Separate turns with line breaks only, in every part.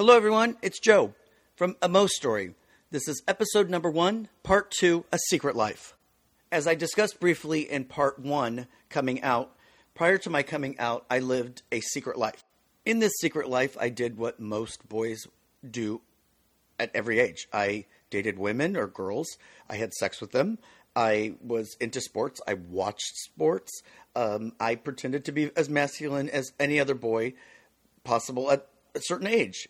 Hello, everyone. It's Joe from A Mo Story. This is episode number one, part two A Secret Life. As I discussed briefly in part one, coming out, prior to my coming out, I lived a secret life. In this secret life, I did what most boys do at every age. I dated women or girls, I had sex with them. I was into sports. I watched sports. Um, I pretended to be as masculine as any other boy possible at a certain age.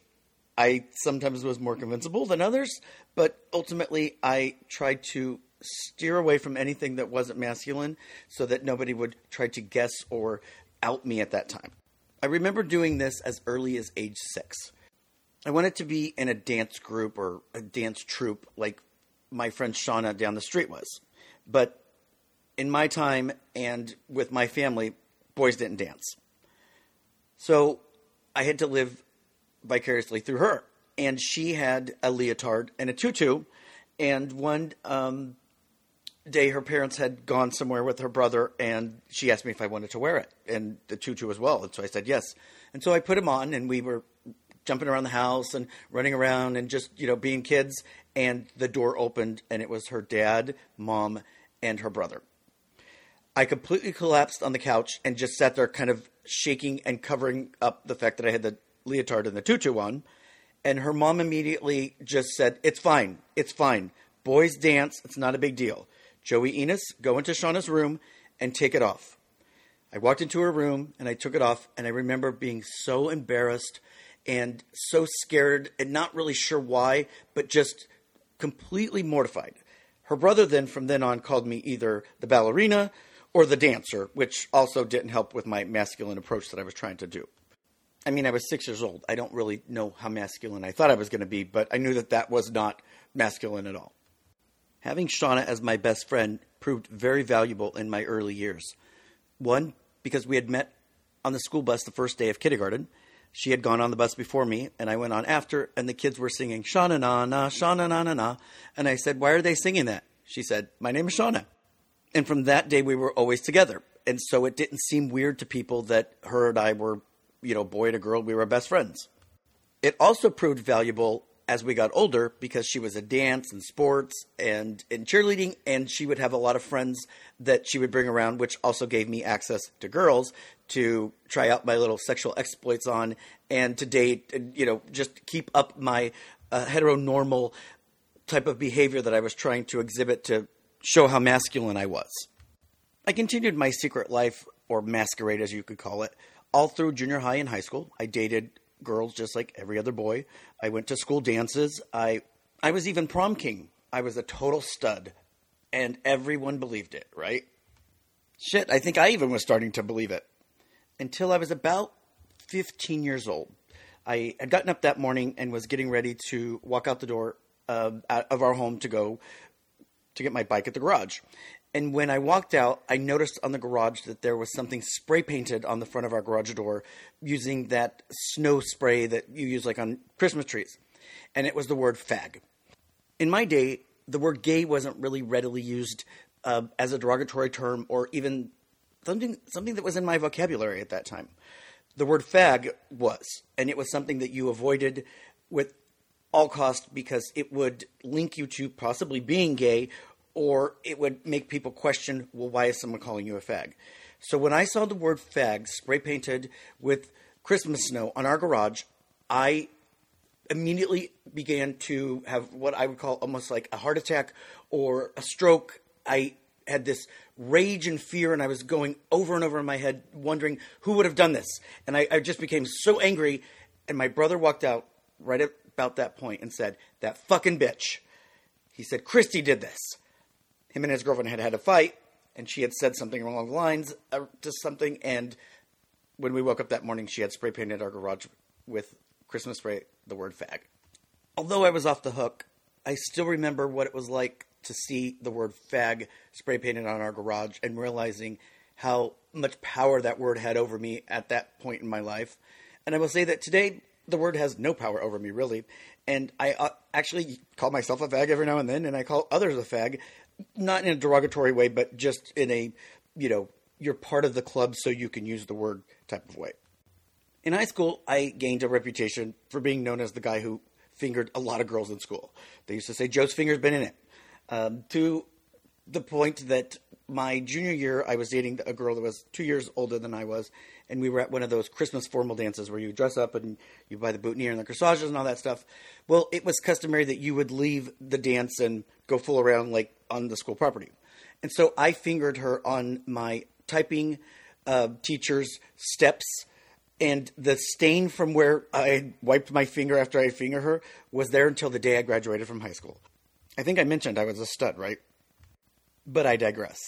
I sometimes was more convincible than others, but ultimately I tried to steer away from anything that wasn't masculine so that nobody would try to guess or out me at that time. I remember doing this as early as age six. I wanted to be in a dance group or a dance troupe like my friend Shauna down the street was. But in my time and with my family, boys didn't dance. So I had to live vicariously through her. And she had a leotard and a tutu. And one um, day, her parents had gone somewhere with her brother, and she asked me if I wanted to wear it and the tutu as well. And so I said yes. And so I put him on, and we were jumping around the house and running around and just you know being kids. And the door opened, and it was her dad, mom, and her brother. I completely collapsed on the couch and just sat there, kind of shaking and covering up the fact that I had the leotard and the tutu on. And her mom immediately just said, It's fine. It's fine. Boys dance. It's not a big deal. Joey Enos, go into Shauna's room and take it off. I walked into her room and I took it off, and I remember being so embarrassed and so scared and not really sure why, but just completely mortified. Her brother then, from then on, called me either the ballerina or the dancer, which also didn't help with my masculine approach that I was trying to do. I mean, I was six years old. I don't really know how masculine I thought I was going to be, but I knew that that was not masculine at all. Having Shauna as my best friend proved very valuable in my early years. One, because we had met on the school bus the first day of kindergarten. She had gone on the bus before me, and I went on after, and the kids were singing Shauna na na, Shauna na na na. And I said, Why are they singing that? She said, My name is Shauna. And from that day, we were always together. And so it didn't seem weird to people that her and I were you know, boy to girl, we were best friends. It also proved valuable as we got older because she was a dance and sports and in cheerleading, and she would have a lot of friends that she would bring around, which also gave me access to girls to try out my little sexual exploits on and to date, and, you know, just keep up my uh, heteronormal type of behavior that I was trying to exhibit to show how masculine I was. I continued my secret life, or masquerade as you could call it, all through junior high and high school. I dated girls just like every other boy. I went to school dances. I I was even prom king. I was a total stud, and everyone believed it. Right? Shit, I think I even was starting to believe it until I was about 15 years old. I had gotten up that morning and was getting ready to walk out the door um, out of our home to go to get my bike at the garage. And when I walked out, I noticed on the garage that there was something spray painted on the front of our garage door using that snow spray that you use like on Christmas trees. And it was the word fag. In my day, the word gay wasn't really readily used uh, as a derogatory term or even something, something that was in my vocabulary at that time. The word fag was, and it was something that you avoided with all cost because it would link you to possibly being gay or it would make people question, well, why is someone calling you a fag? So when I saw the word fag spray painted with Christmas snow on our garage, I immediately began to have what I would call almost like a heart attack or a stroke. I had this rage and fear, and I was going over and over in my head, wondering who would have done this. And I, I just became so angry. And my brother walked out right about that point and said, That fucking bitch. He said, Christy did this him and his girlfriend had had a fight, and she had said something along the lines uh, to something. And when we woke up that morning, she had spray painted our garage with Christmas spray the word fag. Although I was off the hook, I still remember what it was like to see the word fag spray painted on our garage and realizing how much power that word had over me at that point in my life. And I will say that today, the word has no power over me, really. And I uh, actually call myself a fag every now and then, and I call others a fag not in a derogatory way, but just in a, you know, you're part of the club so you can use the word type of way. In high school, I gained a reputation for being known as the guy who fingered a lot of girls in school. They used to say, Joe's finger's been in it. Um, to the point that my junior year, I was dating a girl that was two years older than I was, and we were at one of those Christmas formal dances where you dress up and you buy the boutonniere and the corsages and all that stuff. Well, it was customary that you would leave the dance and go fool around like on the school property. And so I fingered her on my typing uh, teacher's steps and the stain from where I wiped my finger after I fingered her was there until the day I graduated from high school. I think I mentioned I was a stud, right? But I digress.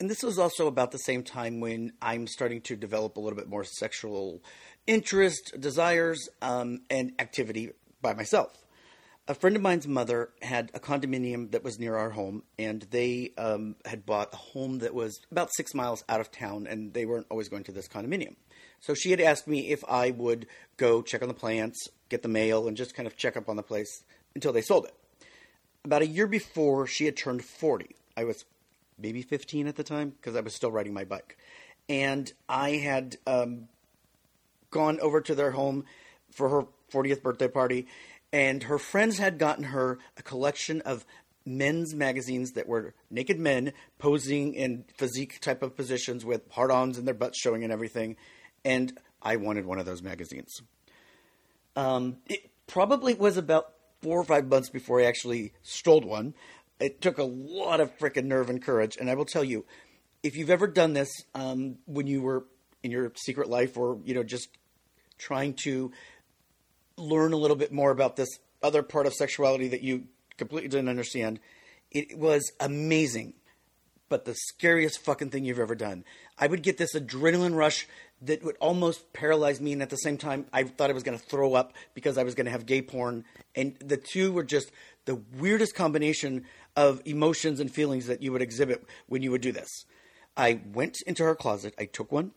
And this was also about the same time when I'm starting to develop a little bit more sexual interest, desires, um, and activity by myself. A friend of mine's mother had a condominium that was near our home, and they um, had bought a home that was about six miles out of town, and they weren't always going to this condominium. So she had asked me if I would go check on the plants, get the mail, and just kind of check up on the place until they sold it. About a year before she had turned 40, I was maybe 15 at the time because I was still riding my bike. And I had um, gone over to their home for her 40th birthday party, and her friends had gotten her a collection of men's magazines that were naked men posing in physique type of positions with hard ons and their butts showing and everything and I wanted one of those magazines. Um, it probably was about four or five months before I actually stole one. It took a lot of freaking nerve and courage, and I will tell you, if you've ever done this um, when you were in your secret life, or you know, just trying to learn a little bit more about this other part of sexuality that you completely didn't understand, it was amazing but the scariest fucking thing you've ever done. I would get this adrenaline rush that would almost paralyze me, and at the same time, I thought I was going to throw up because I was going to have gay porn. And the two were just the weirdest combination of emotions and feelings that you would exhibit when you would do this. I went into her closet, I took one,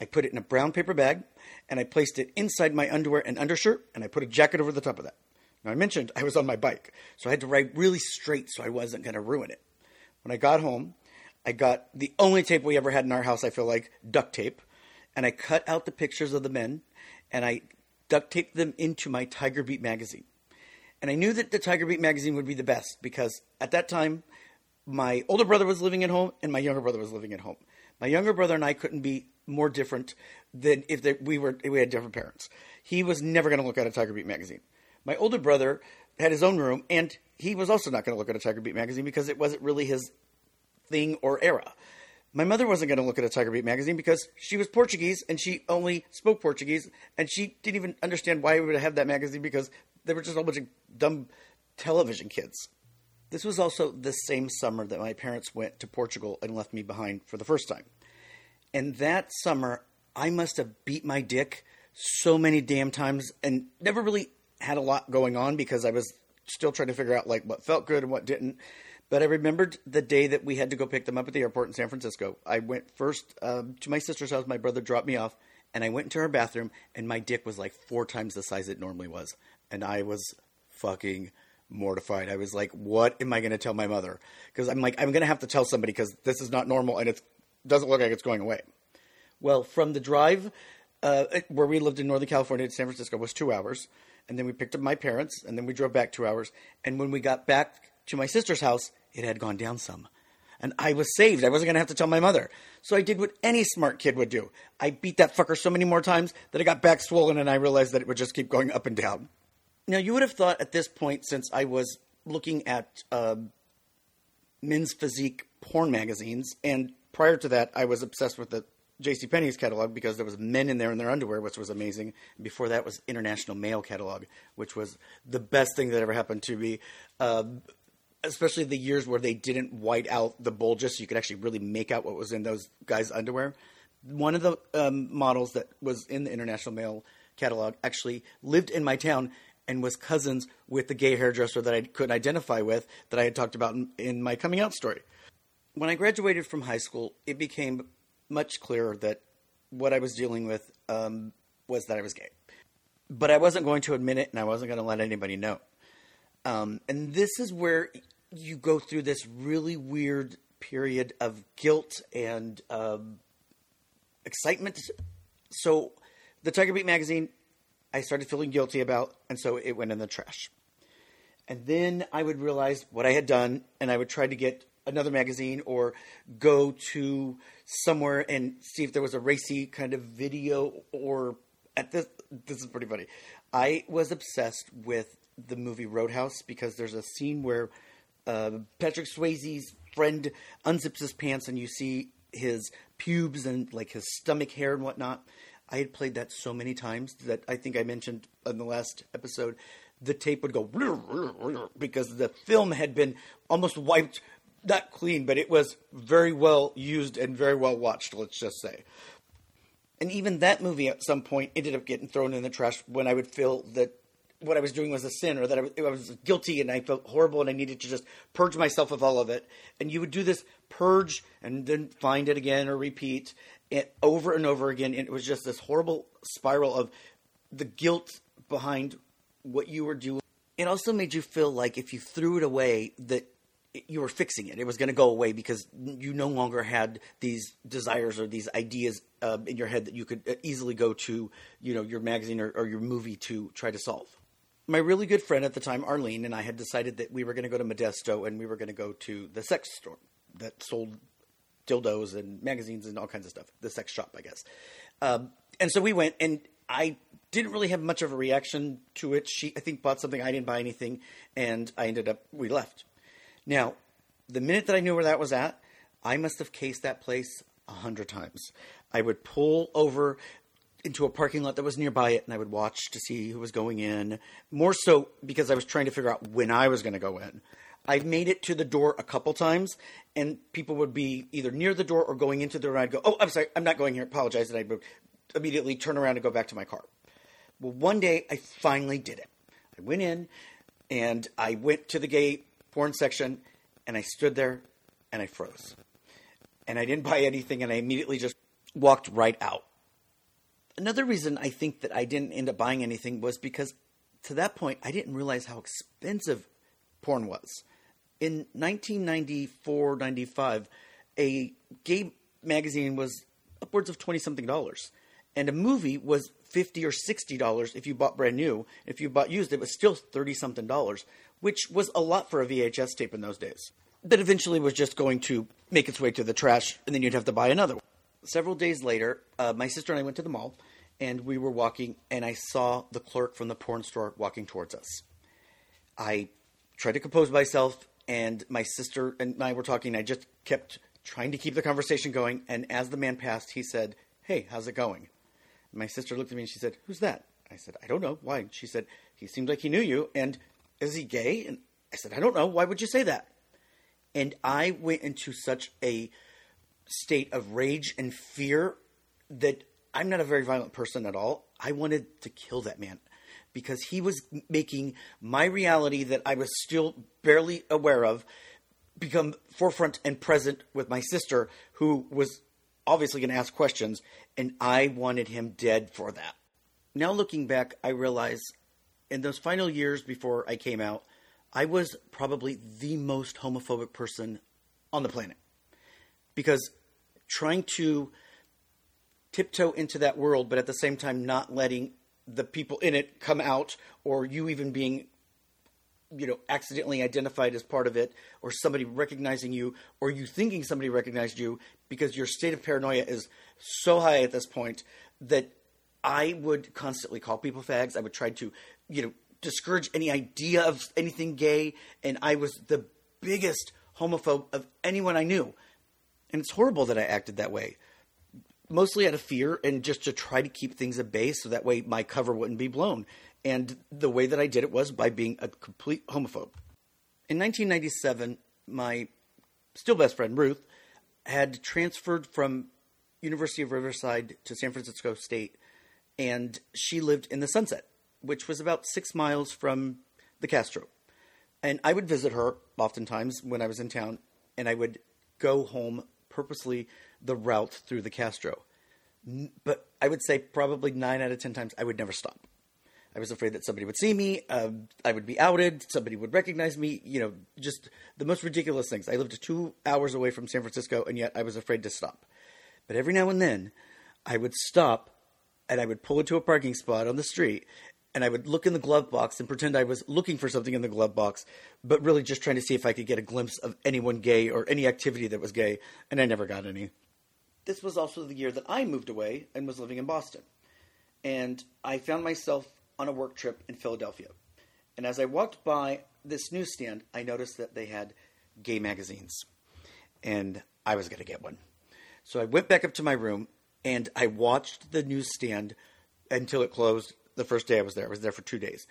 I put it in a brown paper bag, and I placed it inside my underwear and undershirt, and I put a jacket over the top of that. Now, I mentioned I was on my bike, so I had to ride really straight so I wasn't going to ruin it. When I got home, I got the only tape we ever had in our house, I feel like, duct tape and I cut out the pictures of the men and I duct taped them into my Tiger Beat magazine. And I knew that the Tiger Beat magazine would be the best because at that time, my older brother was living at home and my younger brother was living at home. My younger brother and I couldn't be more different than if we were we had different parents. He was never going to look at a Tiger Beat magazine. My older brother had his own room and he was also not going to look at a Tiger Beat magazine because it wasn't really his thing or era. My mother wasn't going to look at a Tiger Beat magazine because she was Portuguese and she only spoke Portuguese and she didn't even understand why we would have that magazine because there were just a whole bunch of dumb television kids. This was also the same summer that my parents went to Portugal and left me behind for the first time. And that summer, I must have beat my dick so many damn times and never really had a lot going on because I was still trying to figure out like what felt good and what didn't. But I remembered the day that we had to go pick them up at the airport in San Francisco. I went first um, to my sister's house. My brother dropped me off, and I went into her bathroom, and my dick was like four times the size it normally was. And I was fucking mortified. I was like, what am I going to tell my mother? Because I'm like, I'm going to have to tell somebody because this is not normal, and it doesn't look like it's going away. Well, from the drive uh, where we lived in Northern California to San Francisco was two hours. And then we picked up my parents, and then we drove back two hours. And when we got back to my sister's house, it had gone down some. And I was saved. I wasn't going to have to tell my mother. So I did what any smart kid would do. I beat that fucker so many more times that I got back swollen and I realized that it would just keep going up and down. Now, you would have thought at this point, since I was looking at uh, men's physique porn magazines, and prior to that, I was obsessed with the J.C. Penney's catalog because there was men in there in their underwear, which was amazing. Before that was International Male catalog, which was the best thing that ever happened to me. Uh, especially the years where they didn't white out the bulges so you could actually really make out what was in those guys' underwear. One of the um, models that was in the International Male catalog actually lived in my town and was cousins with the gay hairdresser that I couldn't identify with that I had talked about in, in my coming out story. When I graduated from high school, it became much clearer that what I was dealing with um, was that I was gay. But I wasn't going to admit it and I wasn't going to let anybody know. Um, and this is where you go through this really weird period of guilt and um, excitement. So, the Tiger Beat magazine, I started feeling guilty about, and so it went in the trash. And then I would realize what I had done, and I would try to get another magazine or go to somewhere and see if there was a racy kind of video or at this this is pretty funny. I was obsessed with the movie Roadhouse because there's a scene where uh, Patrick Swayze's friend unzips his pants and you see his pubes and like his stomach hair and whatnot. I had played that so many times that I think I mentioned in the last episode. The tape would go because the film had been almost wiped, not clean, but it was very well used and very well watched, let's just say. And even that movie at some point ended up getting thrown in the trash when I would feel that what I was doing was a sin or that I was, guilty and I felt horrible and I needed to just purge myself of all of it. And you would do this purge and then find it again or repeat it over and over again. And it was just this horrible spiral of the guilt behind what you were doing. It also made you feel like if you threw it away, that you were fixing it. It was going to go away because you no longer had these desires or these ideas uh, in your head that you could uh, easily go to, you know, your magazine or, or your movie to try to solve my really good friend at the time, Arlene, and I had decided that we were going to go to Modesto and we were going to go to the sex store that sold dildos and magazines and all kinds of stuff. The sex shop, I guess. Um, and so we went, and I didn't really have much of a reaction to it. She, I think, bought something. I didn't buy anything, and I ended up. We left. Now, the minute that I knew where that was at, I must have cased that place a hundred times. I would pull over into a parking lot that was nearby it and I would watch to see who was going in. More so because I was trying to figure out when I was going to go in. I've made it to the door a couple times and people would be either near the door or going into the door and I'd go, Oh, I'm sorry, I'm not going here, apologize. And I'd immediately turn around and go back to my car. Well, one day I finally did it. I went in and I went to the gay porn section and I stood there and I froze. And I didn't buy anything and I immediately just walked right out another reason I think that I didn't end up buying anything was because to that point I didn't realize how expensive porn was. In 1994 95, a gay magazine was upwards of 20 something dollars. And a movie was 50 or 60 dollars if you bought brand new. If you bought used, it was still 30 something dollars, which was a lot for a VHS tape in those days. That eventually was just going to make its way to the trash, and then you'd have to buy another one several days later, uh, my sister and I went to the mall, and we were walking, and I saw the clerk from the porn store walking towards us. I tried to compose myself, and my sister and I were talking. I just kept trying to keep the conversation going, and as the man passed, he said, "Hey, how's it going?" my sister looked at me and she said, "Who's that?" I said, "I don't know. Why?" She said, "He seemed like he knew you, and is he gay?" And I said, "I don't know. Why would you say that?" And I went into such a state of rage and fear that I'm not a very violent person at all. I wanted to kill that man because he was making my reality that I was still barely aware of become forefront and present with my sister, who was obviously going to ask questions, and I wanted him dead for that. Now, looking back, I realize in those final years before I came out, I was probably the most homophobic person on the planet because trying to tiptoe into that world, but at the same time not letting the people in it come out, or you even being, you know, accidentally identified as part of it, or somebody recognizing you, or you thinking somebody recognized you, because your state of paranoia is so high at this point that I would constantly call people fags. I would try to, you know, discourage any idea of anything gay, and I was the biggest homophobe of anyone I knew. And it's horrible that I acted that way. Mostly out of fear and just to try to keep things at bay so that way my cover wouldn't be blown. And the way that I did it was by being a complete homophobe. In 1997, my still best friend Ruth had transferred from University of Riverside to San Francisco State, and she lived in the Sunset, which was about six miles from the Castro. And I would visit her oftentimes when I was in town, and I would go home purposely the route through the Castro. But I would say probably nine out of ten times I would never stop. I was afraid that somebody would see me, uh, I would be outed, somebody would recognize me, you know, just the most ridiculous things. I lived two hours away from San Francisco, and yet I was afraid to stop. But every now and then, I would stop and I would pull into a parking spot on the street and I would look in the glove box and pretend I was looking for something in the glove box, but really just trying to see if I could get a glimpse of anyone gay or any activity that was gay, and I never got any. This was also the year that I moved away and was living in Boston. And I found myself on a work trip in Philadelphia. And as I walked by this newsstand, I noticed that they had gay magazines. And I was going to get one. So I went back up to my room and I watched the newsstand until it closed the first day I was there. I was there for two days.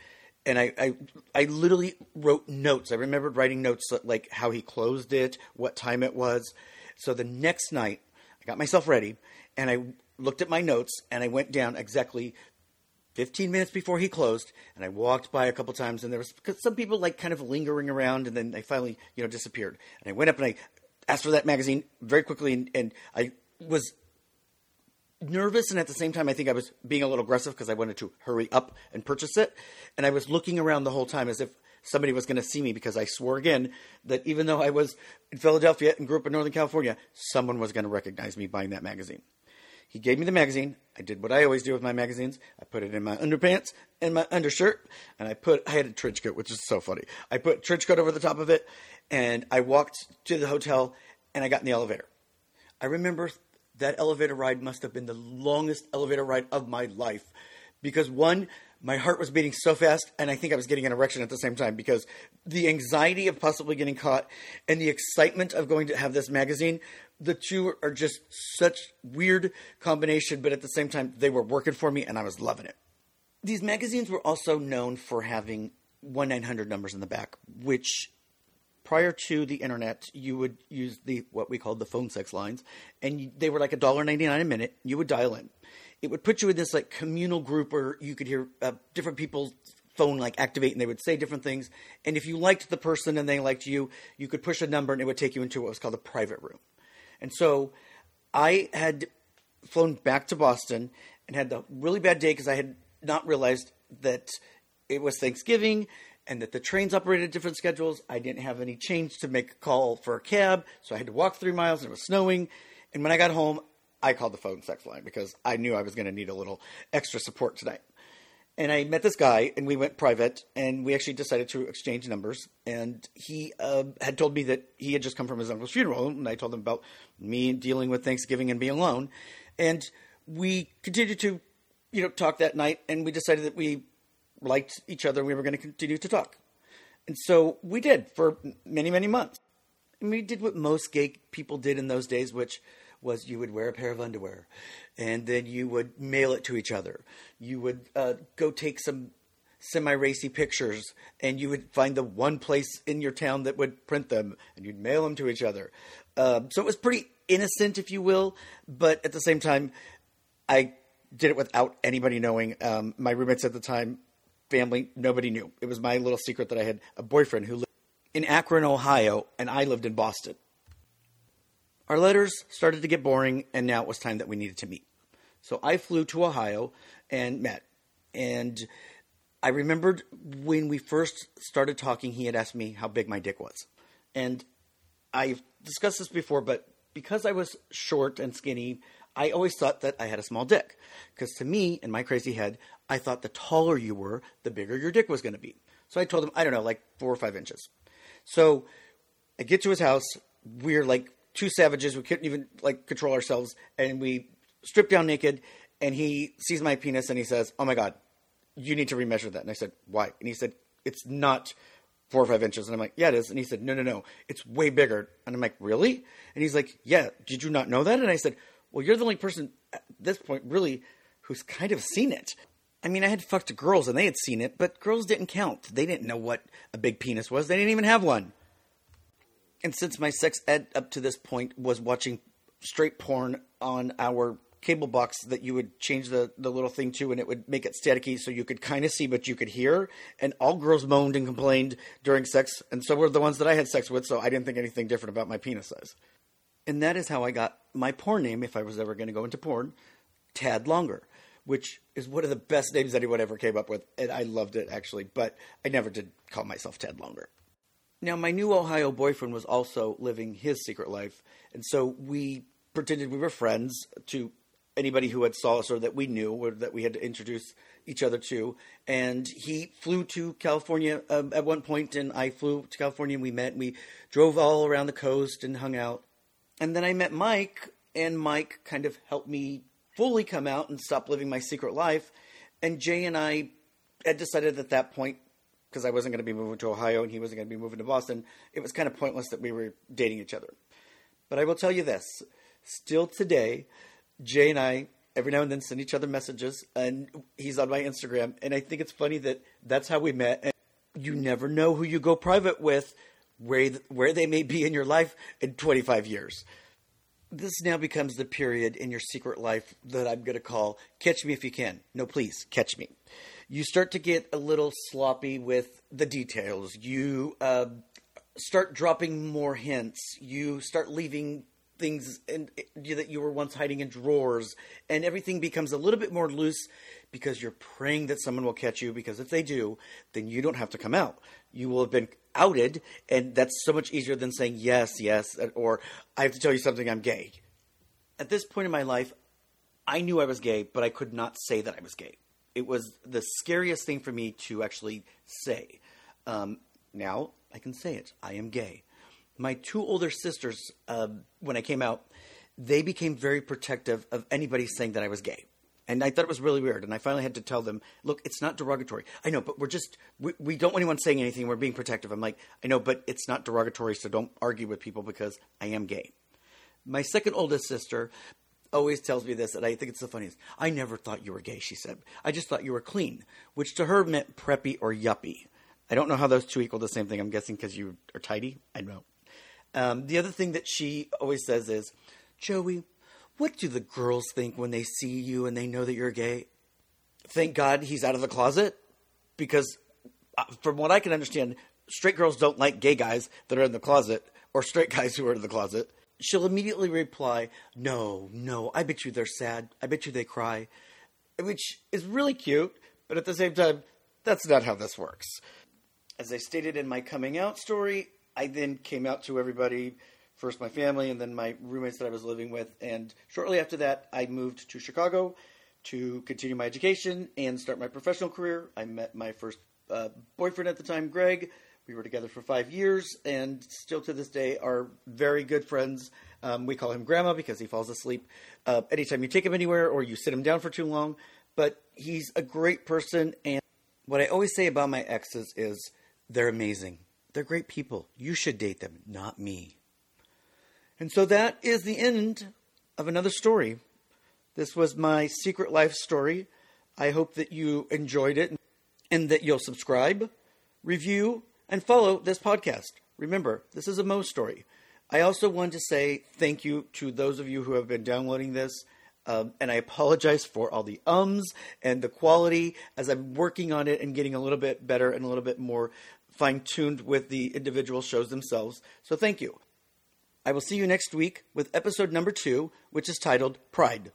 And I, I, I literally wrote notes. I remembered writing notes uh, like how he closed it, what time it was. So the next night, I got myself ready and I looked at my notes and I went down exactly 15 minutes before he closed and I walked by a couple times and there was some people like kind of lingering around and then they finally, you know, disappeared. And I went up and I asked for that magazine very quickly and, and I was nervous and at the same time I think I was being a little aggressive because I wanted to hurry up and purchase it. And I was looking around the whole time as if somebody was going to see me because I swore again that even though I was in Philadelphia and grew up in Northern California, someone was going to recognize me buying that magazine. He gave me the magazine. I did what I always do with my magazines. I put it in my underpants and my undershirt, and I put I had a trench coat, which is so funny. I put trench coat over the top of it, and I walked to the hotel, and I got in the elevator. I remember that elevator ride must have been the longest elevator ride of my life. Because one my heart was beating so fast and i think i was getting an erection at the same time because the anxiety of possibly getting caught and the excitement of going to have this magazine the two are just such weird combination but at the same time they were working for me and i was loving it. These magazines were also known for having 1-900 numbers in the back which prior to the internet, you would use the what we called the phone sex lines, and you, they were like a dollar ninety nine a minute. You would dial in. It would put you in this like communal group where you could hear uh, different people's phone like activate, and they would say different things. And if you liked the person and they liked you, you could push a number, and it would take you into what was called a private room. And so, I had flown back to Boston and had the really bad day because I had not realized that it was Thanksgiving and that the trains operated different schedules. I didn't have any change to make a call for a cab, so I had to walk three miles and it was snowing. And when I got home, I called the phone sex line because I knew I was going to need a little extra support tonight. And I met this guy, and we went private, and we actually decided to exchange numbers. And he uh, had told me that he had just come from his uncle's funeral, and I told him about me dealing with Thanksgiving and being alone. And we continued to, you know, talk that night, and we decided that we liked each other we were going to continue to talk. And so we did for many, many months. And we did what most gay people did in those days, which was you would wear a pair of underwear and then you would mail it to each other. You would uh, go take some semi racy pictures and you would find the one place in your town that would print them and you'd mail them to each other. Uh, so it was pretty innocent, if you will, but at the same time, I did it without anybody knowing. Um, my roommates at the time family, nobody knew. It was my little secret that I had a boyfriend who lived in Akron, Ohio, and I lived in Boston. Our letters started to get boring, and now it was time that we needed to meet. So I flew to Ohio and met. And I remembered when we first started talking, he had asked me how big my dick was. And I've discussed this before, but because I was short and skinny, I always thought that I had a small dick. Because to me, in my crazy head, I thought the taller you were, the bigger your dick was going to be. So I told him, I don't know, like four or five inches. So I get to his house. We're like two savages. We couldn't even like control ourselves. And we strip down naked. And he sees my penis and he says, Oh my God, you need to remeasure that. And I said, Why? And he said, It's not four or five inches. And I'm like, Yeah, it is. And he said, No, no, no. It's way bigger. And I'm like, Really? And he's like, Yeah, did you not know that? And I said, Well, you're the only person at this point, really, who's kind of seen it. I mean, I had fucked girls and they had seen it, but girls didn't count. They didn't know what a big penis was. They didn't even have one. And since my sex ed up to this point was watching straight porn on our cable box that you would change the, the little thing to and it would make it staticky so you could kind of see but you could hear. And all girls moaned and complained during sex, and so were the ones that I had sex with, so I didn't think anything different about my penis size. And that is how I got my porn name, if I was ever going to go into porn, Tad Longer which is one of the best names anyone ever came up with, and I loved it actually. But I never did call myself Ted Longer. Now, my new Ohio boyfriend was also living his secret life, and so we pretended we were friends to anybody who had saw us or that we knew or that we had to introduce each other to. And he flew to California um, at one point, and I flew to California. and We met. And we drove all around the coast and hung out. And then I met Mike, and Mike kind of helped me fully come out and stop living my secret life. And Jay and I had decided at that point, because I wasn't going to be moving to Ohio and he wasn't going to be moving to Boston, it was kind of pointless that we were dating each other. But I will tell you this still today, Jay and I every now and then send each other messages, and he's on my Instagram. And I think it's funny that that's how we met. And you never know who you go private with, where where they may be in your life in 25 years. This now becomes the period in your secret life that I'm going to call "Catch Me If You Can." No, please catch me. You start to get a little sloppy with the details. You uh, start dropping more hints. You start leaving things in, that you were once hiding in drawers, and everything becomes a little bit more loose because you're praying that someone will catch you. Because if they do, then you don't have to come out. You will have been outed, and that's so much easier than saying yes, yes, or I have to tell you something. I'm gay. At this point in my life, I knew I was gay, but I could not say that I was gay. It was the scariest thing for me to actually say. Um, now I can say it. I am gay my two older sisters, uh, when I came out, they became very protective of anybody saying that I was gay. And I thought it was really weird. And I finally had to tell them, look, it's not derogatory. I know, but we're just, we, we don't want anyone saying anything. We're being protective. I'm like, I know, but it's not derogatory, so don't argue with people because I am gay. My second oldest sister always tells me this, and I think it's the funniest. I never thought you were gay, she said. I just thought you were clean, which to her meant preppy or yuppie. I don't know how those two equal the same thing. I'm guessing because you are tidy. I know. Um, the other thing that she always says is, Joey, what do the girls think when they see you and they know that you're gay? Thank God he's out of the closet because, uh, from what I can understand, straight girls don't like gay guys that are in the closet or straight guys who are in the closet. She'll immediately reply, No, no, I bet you they're sad. I bet you they cry. Which is really cute, but at the same time, that's not how this works. As I stated in my coming out story, I then came out to everybody, first my family and then my roommates that I was living with. And shortly after that, I moved to Chicago to continue my education and start my professional career. I met my first uh, boyfriend at the time, Greg. We were together for five years and still to this day are very good friends. Um, we call him Grandma because he falls asleep uh, anytime you take him anywhere or you sit him down for too long. But he's a great person. And what I always say about my exes is they're amazing. They're great people. You should date them, not me. And so that is the end of another story. This was my secret life story. I hope that you enjoyed it and that you'll subscribe, review, and follow this podcast. Remember, this is a Mo story. I also want to say thank you to those of you who have been downloading this. Um, and I apologize for all the ums and the quality as I'm working on it and getting a little bit better and a little bit more fine tuned with the individual shows themselves. So thank you. I will see you next week with episode number two, which is titled Pride.